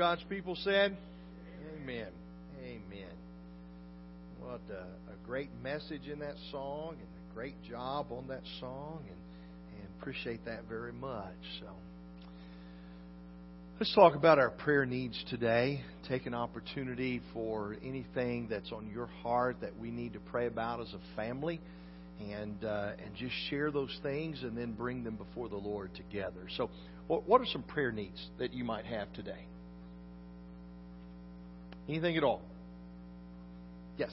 God's people said, Amen. Amen. What a, a great message in that song, and a great job on that song, and, and appreciate that very much. So. Let's talk about our prayer needs today. Take an opportunity for anything that's on your heart that we need to pray about as a family, and uh, and just share those things, and then bring them before the Lord together. So, what are some prayer needs that you might have today? Anything at all? Yes.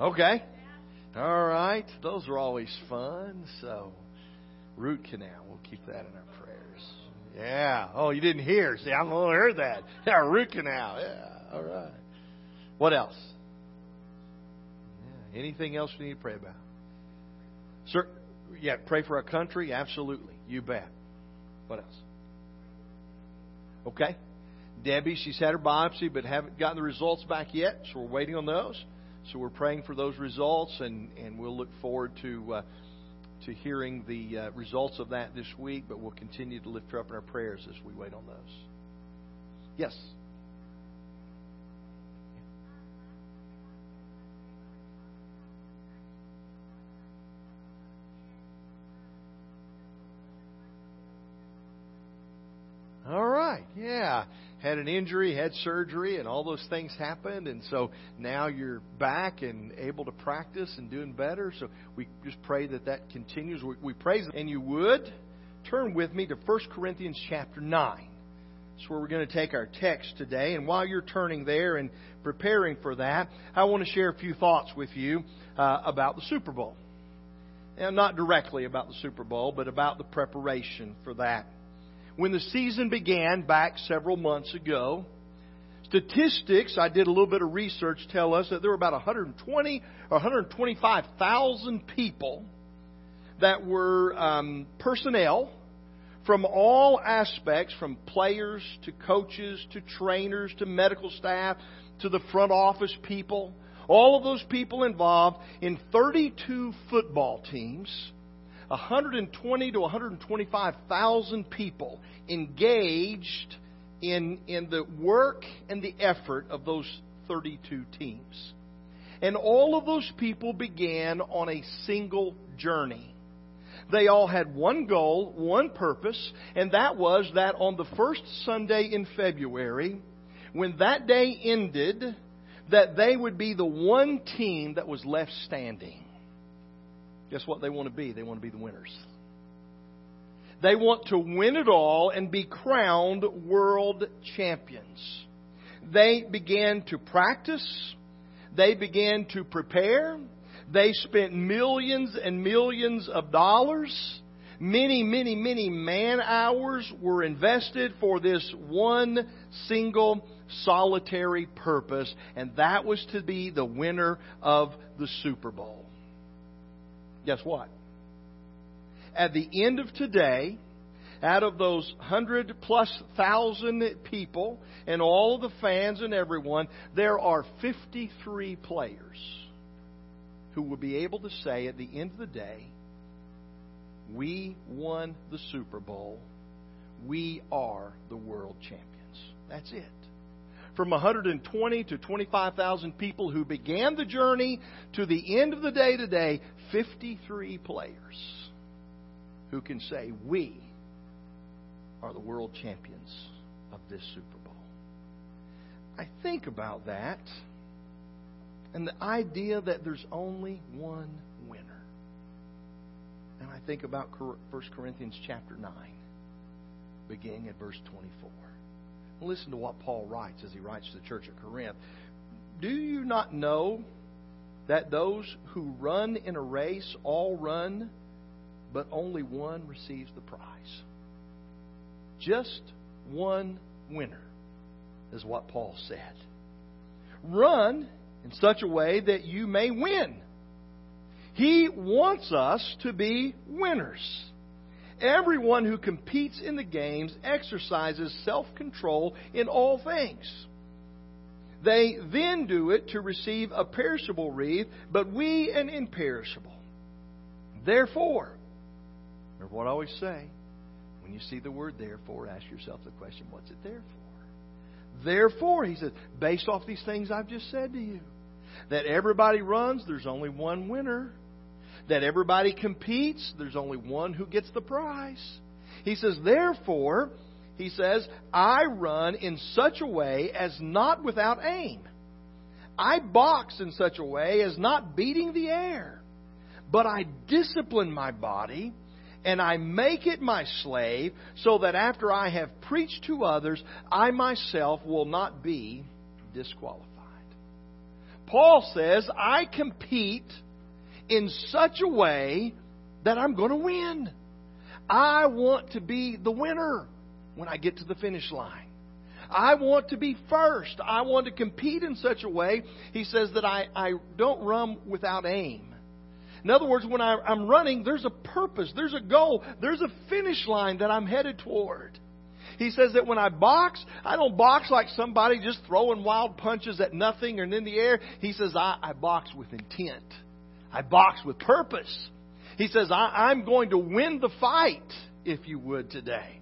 Okay. All right. Those are always fun. So, root canal. We'll keep that in our prayers. yeah. Oh, you didn't hear. See, I'm going to hear that. Yeah, root canal. Yeah. All right. What else? Yeah. Anything else we need to pray about? Sir, yeah, pray for our country. Absolutely. You bet. What else? Okay. Debbie, she's had her biopsy, but haven't gotten the results back yet, so we're waiting on those. So we're praying for those results, and, and we'll look forward to uh, to hearing the uh, results of that this week, but we'll continue to lift her up in our prayers as we wait on those. Yes. All right. Yeah had an injury, had surgery, and all those things happened. And so now you're back and able to practice and doing better. So we just pray that that continues. We, we praise, and you would turn with me to 1 Corinthians chapter 9. That's where we're going to take our text today. And while you're turning there and preparing for that, I want to share a few thoughts with you uh, about the Super Bowl. And not directly about the Super Bowl, but about the preparation for that. When the season began back several months ago, statistics, I did a little bit of research, tell us that there were about 120 or 125,000 people that were um, personnel from all aspects, from players to coaches to trainers to medical staff to the front office people, all of those people involved in 32 football teams 120 to 125,000 people engaged in, in the work and the effort of those 32 teams. And all of those people began on a single journey. They all had one goal, one purpose, and that was that on the first Sunday in February, when that day ended, that they would be the one team that was left standing. Guess what they want to be? They want to be the winners. They want to win it all and be crowned world champions. They began to practice. They began to prepare. They spent millions and millions of dollars. Many, many, many man hours were invested for this one single solitary purpose, and that was to be the winner of the Super Bowl guess what? At the end of today, out of those hundred plus thousand people and all the fans and everyone, there are 53 players who will be able to say at the end of the day, we won the Super Bowl. We are the world champions. That's it from 120 to 25,000 people who began the journey to the end of the day today, 53 players who can say, We are the world champions of this Super Bowl. I think about that and the idea that there's only one winner. And I think about 1 Corinthians chapter 9, beginning at verse 24. Listen to what Paul writes as he writes to the church at Corinth. Do you not know that those who run in a race all run, but only one receives the prize? Just one winner, is what Paul said. Run in such a way that you may win. He wants us to be winners. Everyone who competes in the games exercises self control in all things. They then do it to receive a perishable wreath, but we an imperishable. Therefore, remember what I always say when you see the word therefore, ask yourself the question, what's it there for? Therefore, he says, based off these things I've just said to you, that everybody runs, there's only one winner. That everybody competes, there's only one who gets the prize. He says, therefore, he says, I run in such a way as not without aim. I box in such a way as not beating the air, but I discipline my body and I make it my slave so that after I have preached to others, I myself will not be disqualified. Paul says, I compete in such a way that I'm going to win. I want to be the winner when I get to the finish line. I want to be first. I want to compete in such a way, he says, that I, I don't run without aim. In other words, when I, I'm running, there's a purpose, there's a goal, there's a finish line that I'm headed toward. He says that when I box, I don't box like somebody just throwing wild punches at nothing or in the air. He says, I, I box with intent. I box with purpose. He says, I, I'm going to win the fight, if you would, today.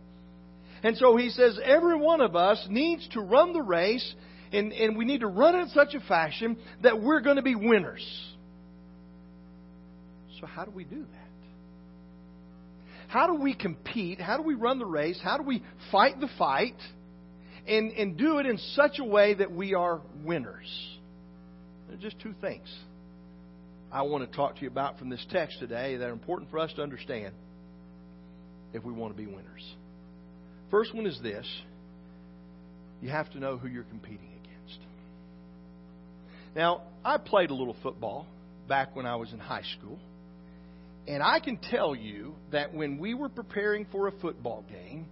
And so he says, every one of us needs to run the race, and, and we need to run it in such a fashion that we're going to be winners. So, how do we do that? How do we compete? How do we run the race? How do we fight the fight and, and do it in such a way that we are winners? There are just two things I want to talk to you about from this text today that are important for us to understand if we want to be winners. First one is this you have to know who you're competing against. Now, I played a little football back when I was in high school. And I can tell you that when we were preparing for a football game,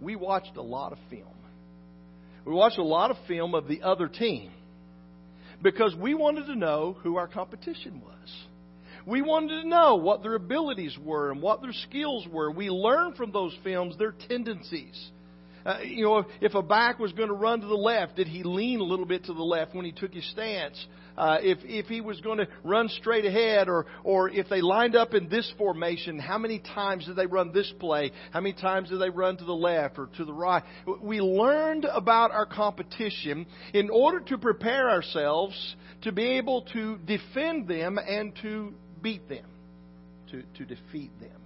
we watched a lot of film. We watched a lot of film of the other team because we wanted to know who our competition was. We wanted to know what their abilities were and what their skills were. We learned from those films their tendencies. Uh, you know, if, a back was going to run to the left, did he lean a little bit to the left when he took his stance? Uh, if if he was going to run straight ahead, or or if they lined up in this formation, how many times did they run this play? How many times did they run to the left or to the right? We learned about our competition in order to prepare ourselves to be able to defend them and to beat them, to to defeat them.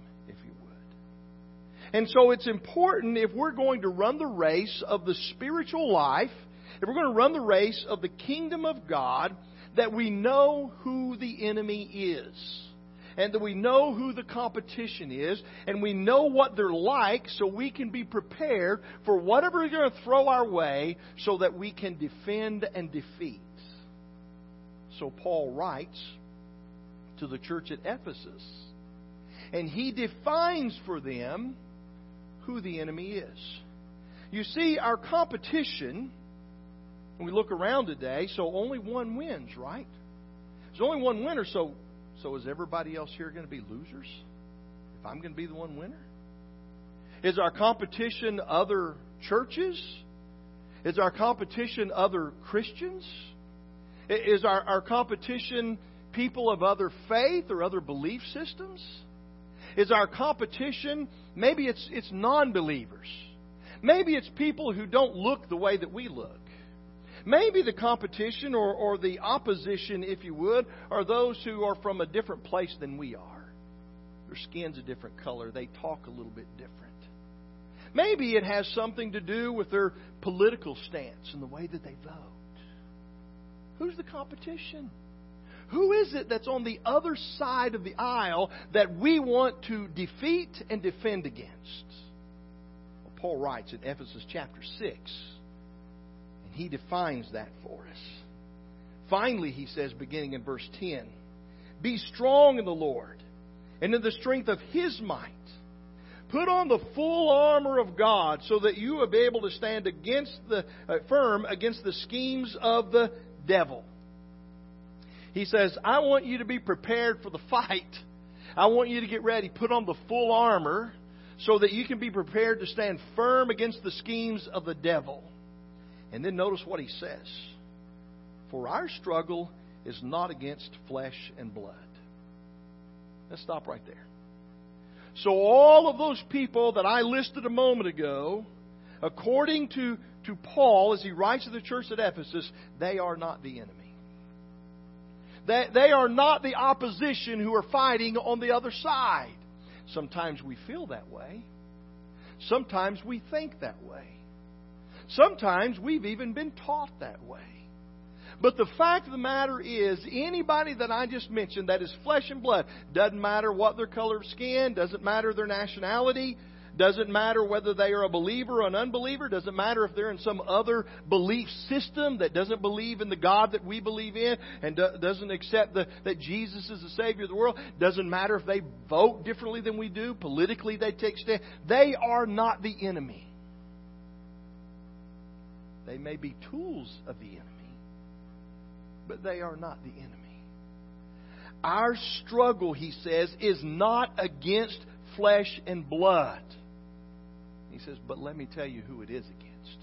And so it's important if we're going to run the race of the spiritual life, if we're going to run the race of the kingdom of God, that we know who the enemy is. And that we know who the competition is, and we know what they're like, so we can be prepared for whatever they're going to throw our way, so that we can defend and defeat. So Paul writes to the church at Ephesus, and he defines for them who the enemy is. You see, our competition, when we look around today, so only one wins, right? There's only one winner, so so is everybody else here going to be losers? If I'm going to be the one winner? Is our competition other churches? Is our competition other Christians? Is our, our competition people of other faith or other belief systems? Is our competition, maybe it's, it's non believers. Maybe it's people who don't look the way that we look. Maybe the competition or, or the opposition, if you would, are those who are from a different place than we are. Their skin's a different color. They talk a little bit different. Maybe it has something to do with their political stance and the way that they vote. Who's the competition? Who is it that's on the other side of the aisle that we want to defeat and defend against? Well, Paul writes in Ephesus chapter 6, and he defines that for us. Finally, he says, beginning in verse 10, Be strong in the Lord and in the strength of his might. Put on the full armor of God so that you will be able to stand against the uh, firm against the schemes of the devil. He says, I want you to be prepared for the fight. I want you to get ready. Put on the full armor so that you can be prepared to stand firm against the schemes of the devil. And then notice what he says For our struggle is not against flesh and blood. Let's stop right there. So all of those people that I listed a moment ago, according to, to Paul, as he writes to the church at Ephesus, they are not the enemy. They, they are not the opposition who are fighting on the other side. Sometimes we feel that way. Sometimes we think that way. Sometimes we've even been taught that way. But the fact of the matter is, anybody that I just mentioned that is flesh and blood, doesn't matter what their color of skin, doesn't matter their nationality, doesn't matter whether they are a believer or an unbeliever. Doesn't matter if they're in some other belief system that doesn't believe in the God that we believe in and doesn't accept the, that Jesus is the Savior of the world. Doesn't matter if they vote differently than we do. Politically, they take stand. They are not the enemy. They may be tools of the enemy but they are not the enemy. Our struggle, he says, is not against flesh and blood. He says, but let me tell you who it is against.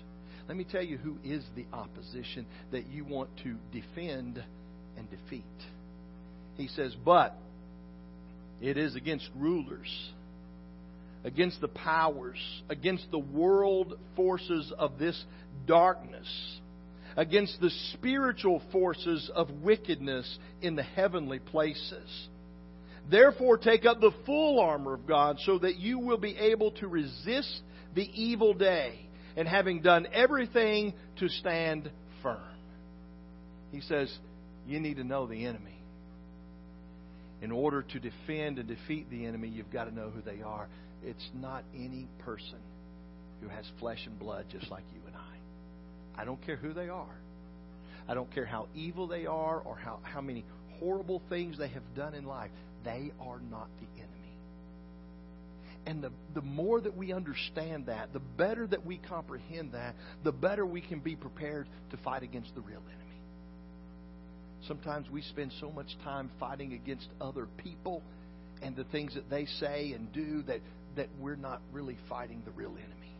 Let me tell you who is the opposition that you want to defend and defeat. He says, but it is against rulers, against the powers, against the world forces of this darkness against the spiritual forces of wickedness in the heavenly places. Therefore, take up the full armor of God so that you will be able to resist the evil day, and having done everything, to stand firm. He says, You need to know the enemy. In order to defend and defeat the enemy, you've got to know who they are. It's not any person who has flesh and blood just like you and I. I don't care who they are. I don't care how evil they are or how, how many horrible things they have done in life. They are not the. And the, the more that we understand that, the better that we comprehend that, the better we can be prepared to fight against the real enemy. Sometimes we spend so much time fighting against other people and the things that they say and do that, that we're not really fighting the real enemy.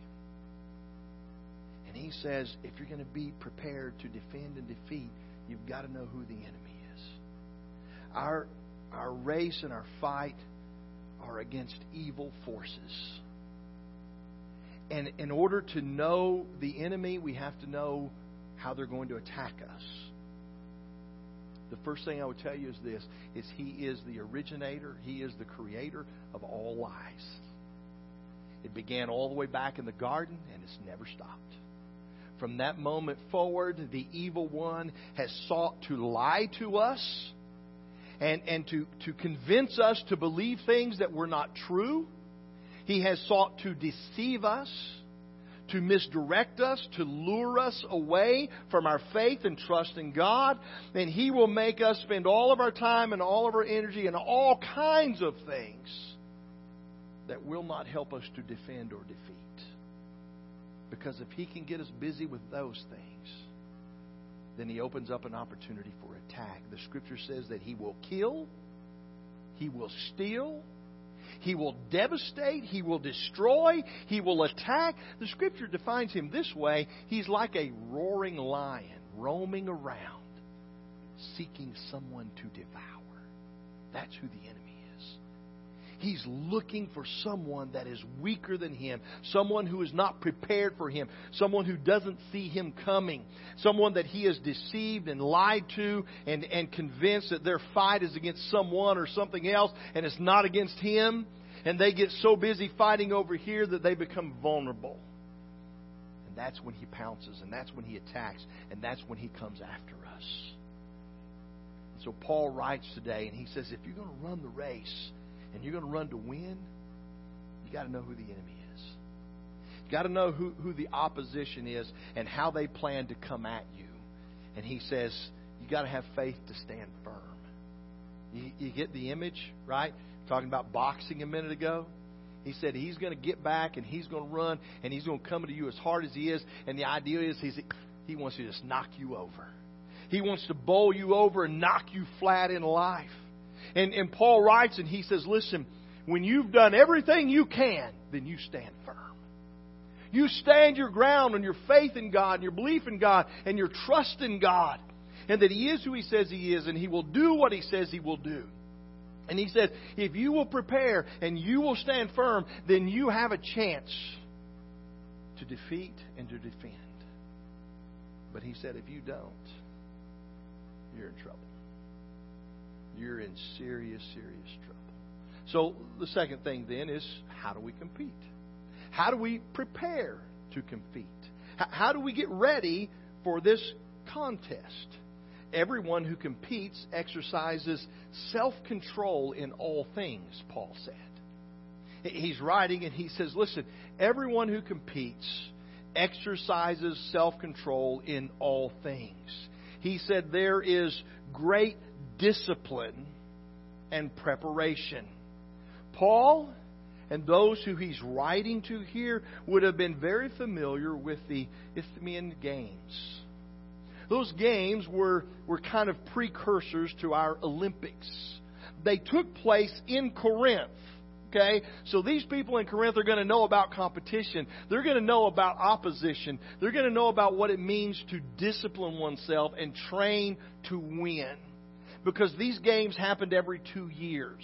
And he says, if you're going to be prepared to defend and defeat, you've got to know who the enemy is. Our, our race and our fight are against evil forces. And in order to know the enemy, we have to know how they're going to attack us. The first thing I would tell you is this is he is the originator, he is the creator of all lies. It began all the way back in the garden and it's never stopped. From that moment forward, the evil one has sought to lie to us and, and to, to convince us to believe things that were not true. He has sought to deceive us, to misdirect us, to lure us away from our faith and trust in God. And He will make us spend all of our time and all of our energy in all kinds of things that will not help us to defend or defeat. Because if he can get us busy with those things, then he opens up an opportunity for attack. The scripture says that he will kill, he will steal, he will devastate, he will destroy, he will attack. The scripture defines him this way he's like a roaring lion roaming around, seeking someone to devour. That's who the enemy He's looking for someone that is weaker than him, someone who is not prepared for him, someone who doesn't see him coming, someone that he has deceived and lied to and, and convinced that their fight is against someone or something else and it's not against him. And they get so busy fighting over here that they become vulnerable. And that's when he pounces, and that's when he attacks, and that's when he comes after us. So Paul writes today, and he says, if you're going to run the race, and you're going to run to win, you got to know who the enemy is. You got to know who, who the opposition is and how they plan to come at you. And he says, you got to have faith to stand firm. You, you get the image, right? Talking about boxing a minute ago. He said he's going to get back and he's going to run and he's going to come to you as hard as he is. And the idea is he's, he wants to just knock you over. He wants to bowl you over and knock you flat in life. And, and Paul writes and he says, listen, when you've done everything you can, then you stand firm. You stand your ground on your faith in God and your belief in God and your trust in God. And that He is who He says He is and He will do what He says He will do. And he says, if you will prepare and you will stand firm, then you have a chance to defeat and to defend. But he said, if you don't, you're in trouble. You're in serious, serious trouble. So the second thing then is how do we compete? How do we prepare to compete? How do we get ready for this contest? Everyone who competes exercises self control in all things, Paul said. He's writing and he says, Listen, everyone who competes exercises self control in all things. He said there is great discipline and preparation. Paul and those who he's writing to here would have been very familiar with the Isthmian Games. Those games were, were kind of precursors to our Olympics. They took place in Corinth. Okay? So these people in Corinth are going to know about competition. They're going to know about opposition. They're going to know about what it means to discipline oneself and train to win. Because these games happened every two years.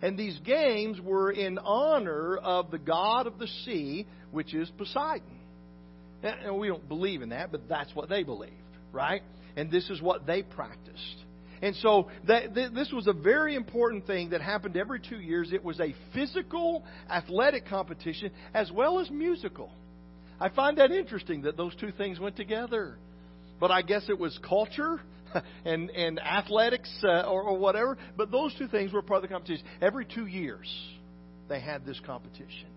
And these games were in honor of the god of the sea, which is Poseidon. And we don't believe in that, but that's what they believed, right? And this is what they practiced. And so that, this was a very important thing that happened every two years. It was a physical, athletic competition as well as musical. I find that interesting that those two things went together. But I guess it was culture and, and athletics uh, or, or whatever. But those two things were part of the competition. Every two years, they had this competition.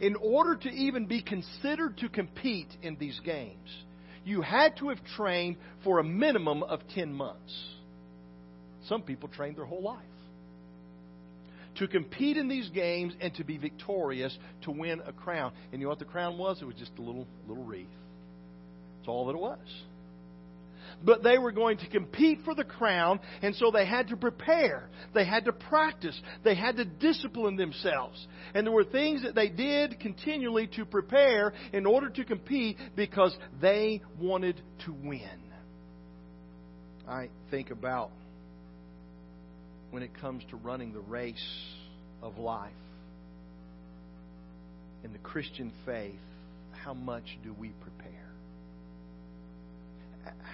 In order to even be considered to compete in these games, you had to have trained for a minimum of 10 months. Some people trained their whole life. To compete in these games and to be victorious, to win a crown. And you know what the crown was? It was just a little, little wreath. That's all that it was but they were going to compete for the crown, and so they had to prepare. They had to practice. They had to discipline themselves. And there were things that they did continually to prepare in order to compete because they wanted to win. I think about when it comes to running the race of life in the Christian faith, how much do we prepare?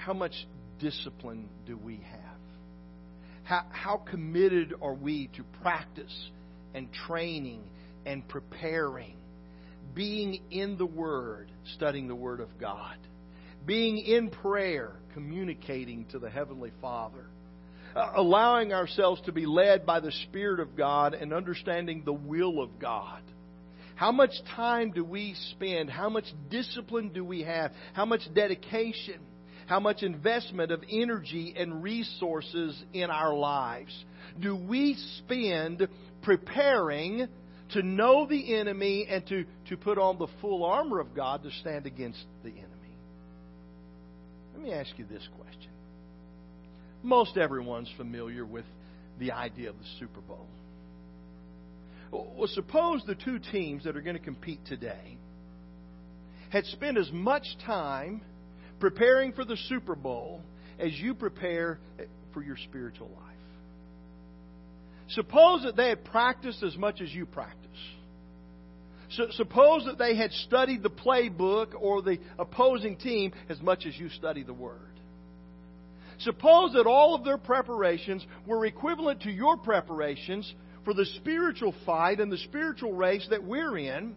How much discipline do we have? How, how committed are we to practice and training and preparing? Being in the Word, studying the Word of God. Being in prayer, communicating to the Heavenly Father. Uh, allowing ourselves to be led by the Spirit of God and understanding the will of God. How much time do we spend? How much discipline do we have? How much dedication? How much investment of energy and resources in our lives do we spend preparing to know the enemy and to, to put on the full armor of God to stand against the enemy? Let me ask you this question. Most everyone's familiar with the idea of the Super Bowl. Well, suppose the two teams that are going to compete today had spent as much time preparing for the Super Bowl as you prepare for your spiritual life. Suppose that they had practiced as much as you practice. So, suppose that they had studied the playbook or the opposing team as much as you study the Word. Suppose that all of their preparations were equivalent to your preparations for the spiritual fight and the spiritual race that we're in.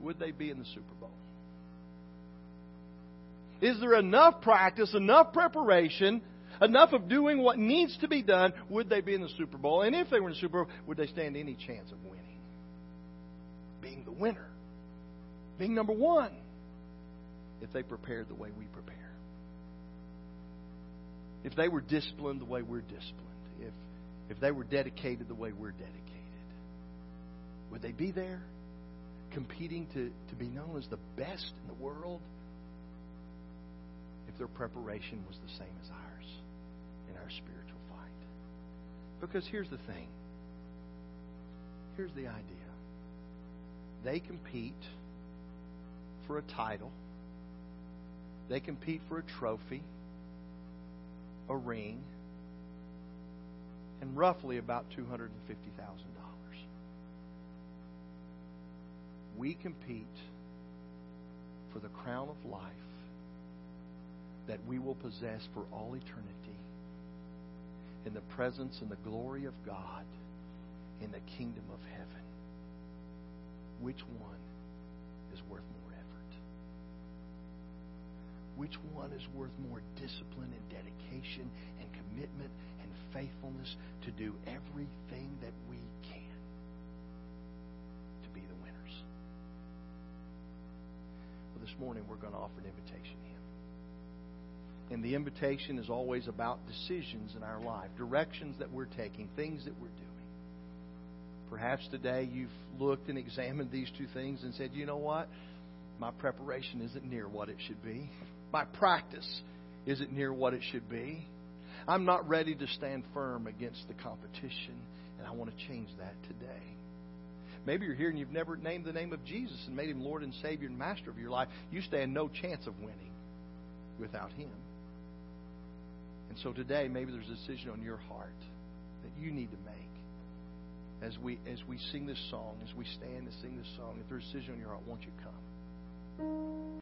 Would they be in the Super Bowl? Is there enough practice, enough preparation, enough of doing what needs to be done? Would they be in the Super Bowl? And if they were in the Super Bowl, would they stand any chance of winning? Being the winner. Being number one. If they prepared the way we prepare. If they were disciplined the way we're disciplined. If, if they were dedicated the way we're dedicated. Would they be there? Competing to, to be known as the best in the world? Their preparation was the same as ours in our spiritual fight. Because here's the thing here's the idea they compete for a title, they compete for a trophy, a ring, and roughly about $250,000. We compete for the crown of life that we will possess for all eternity in the presence and the glory of God in the kingdom of heaven. Which one is worth more effort? Which one is worth more discipline and dedication and commitment and faithfulness to do everything that we can to be the winners? Well, this morning we're going to offer an invitation to Him. And the invitation is always about decisions in our life, directions that we're taking, things that we're doing. Perhaps today you've looked and examined these two things and said, you know what? My preparation isn't near what it should be. My practice isn't near what it should be. I'm not ready to stand firm against the competition, and I want to change that today. Maybe you're here and you've never named the name of Jesus and made him Lord and Savior and Master of your life. You stand no chance of winning without him. And so today, maybe there's a decision on your heart that you need to make as we as we sing this song, as we stand and sing this song. If there's a decision on your heart, won't you come?